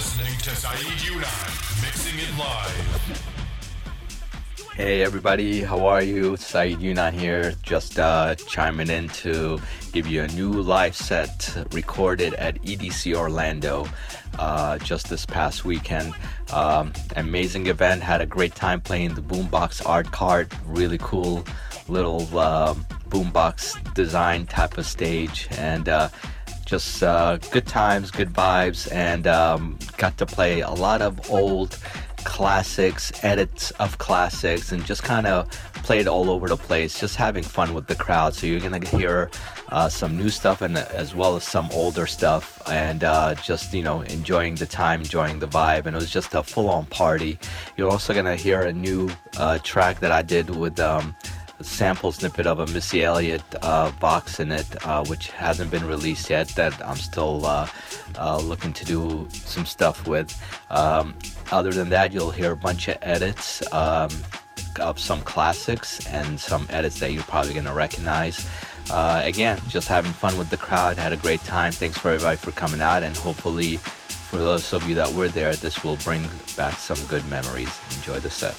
listening to Saeed Younan, mixing it live. Hey everybody, how are you? Saeed Younan here, just uh, chiming in to give you a new live set recorded at EDC Orlando uh, just this past weekend. Um, amazing event, had a great time playing the Boombox art car, really cool little uh, boombox design type of stage, and uh, just uh, good times, good vibes, and um, got to play a lot of old classics, edits of classics, and just kind of played all over the place, just having fun with the crowd. So you're gonna hear uh, some new stuff and as well as some older stuff, and uh, just you know enjoying the time, enjoying the vibe, and it was just a full-on party. You're also gonna hear a new uh, track that I did with. Um, sample snippet of a Missy Elliott uh, box in it, uh, which hasn't been released yet. That I'm still uh, uh looking to do some stuff with. Um, other than that, you'll hear a bunch of edits um, of some classics and some edits that you're probably gonna recognize. Uh, again, just having fun with the crowd. Had a great time. Thanks for everybody for coming out, and hopefully, for those of you that were there, this will bring back some good memories. Enjoy the set.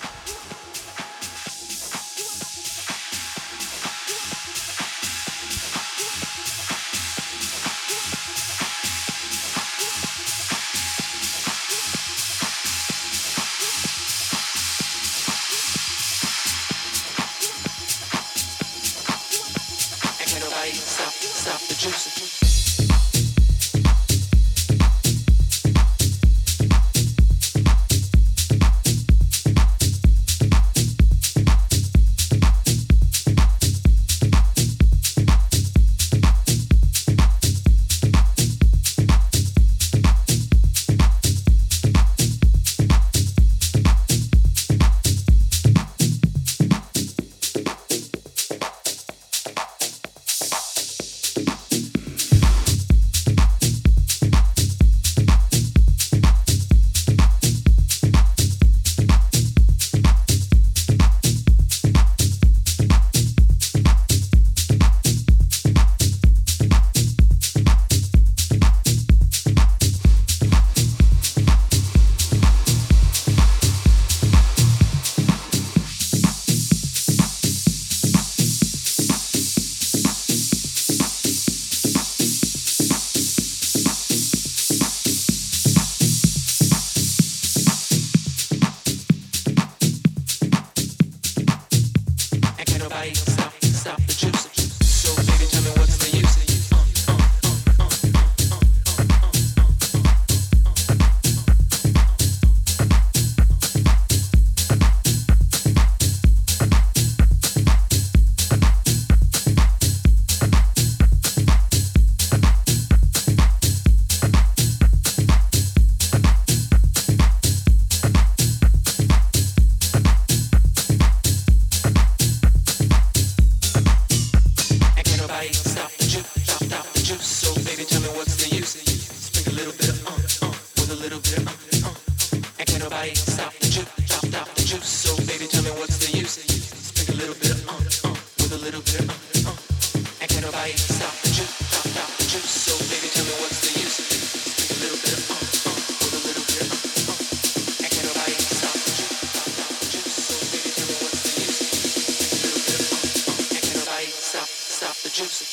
Joseph.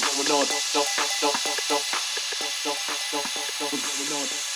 What's going on.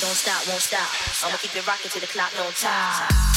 don't stop, won't stop. I'ma keep it rocking till the clock don't time.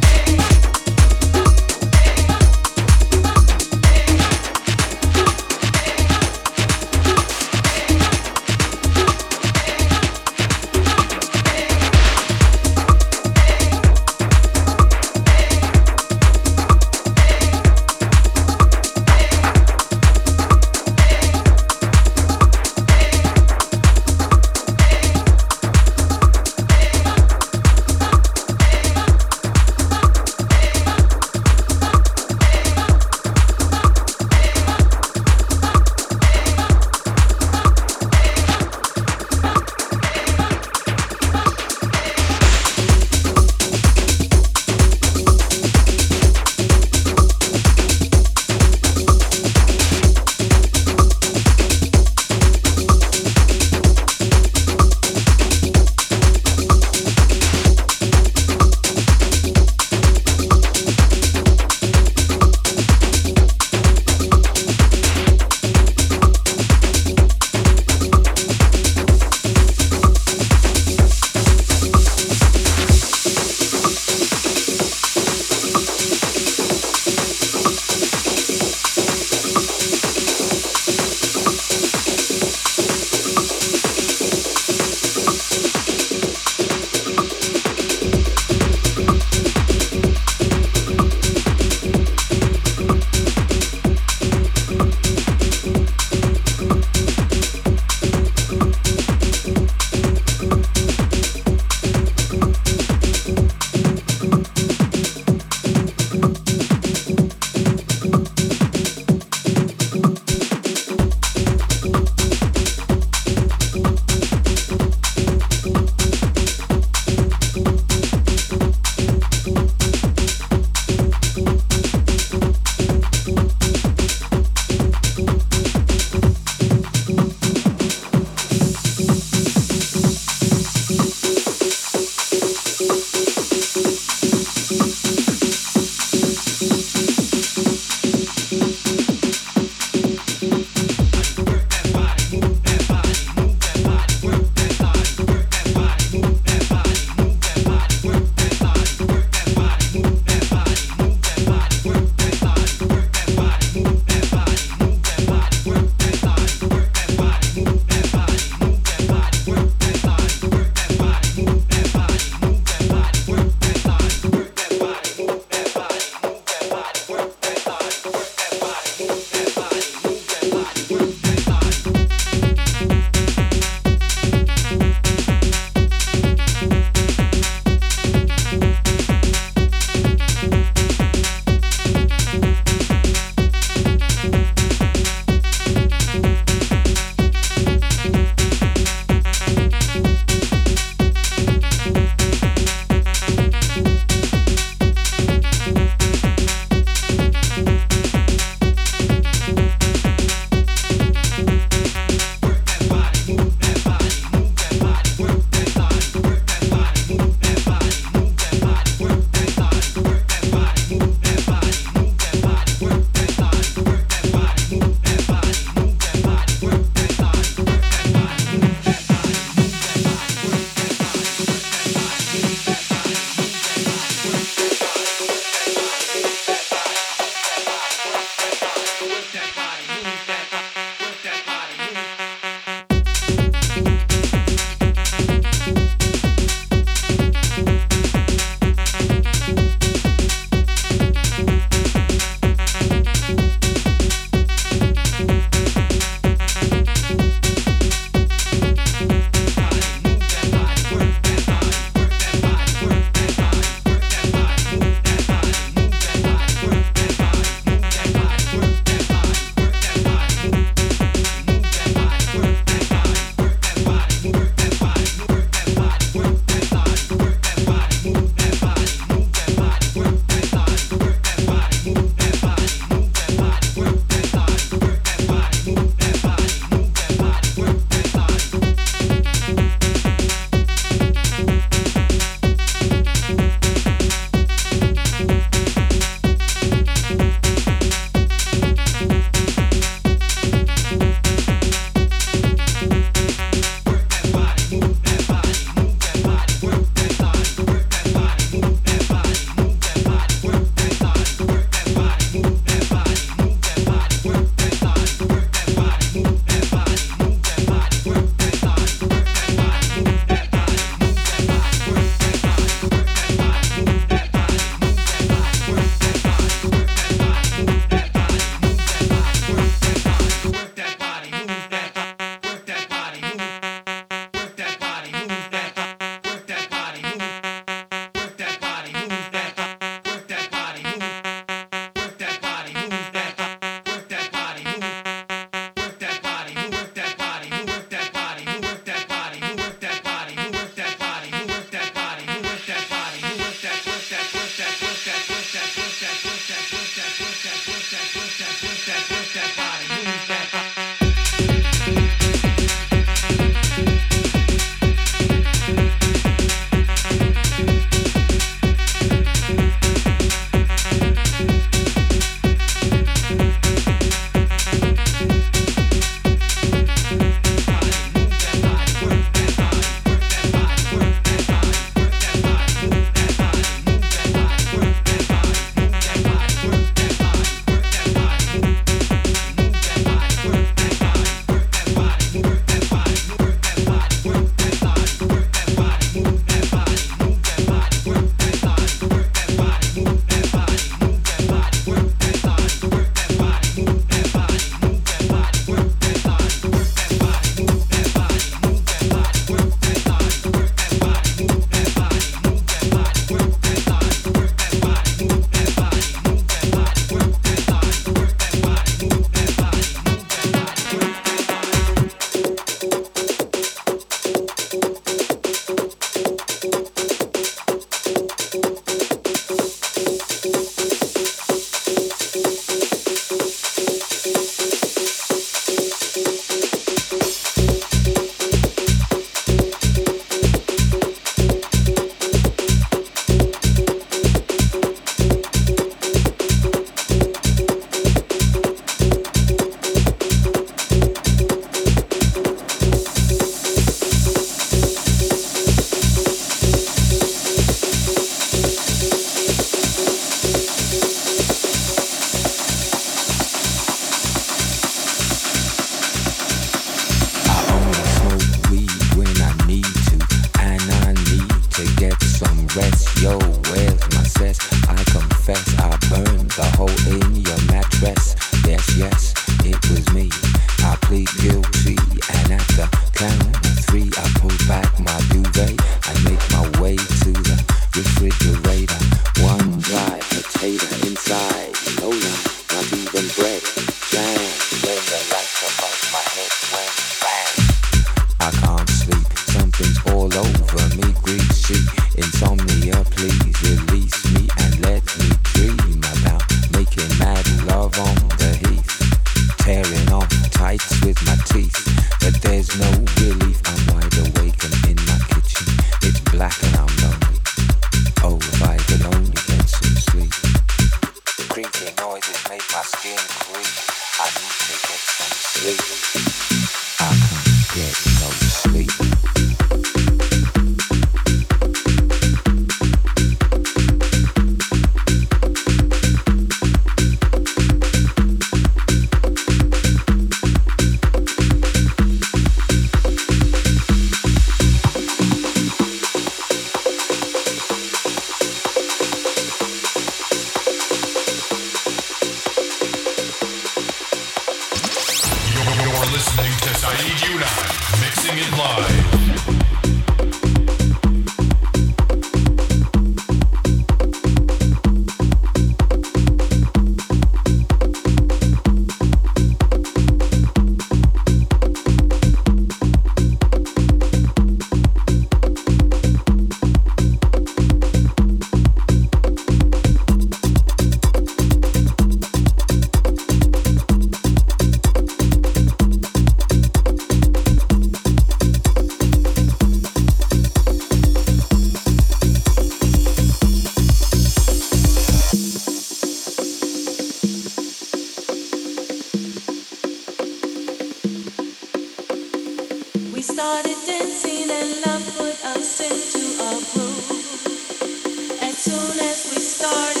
As soon as we started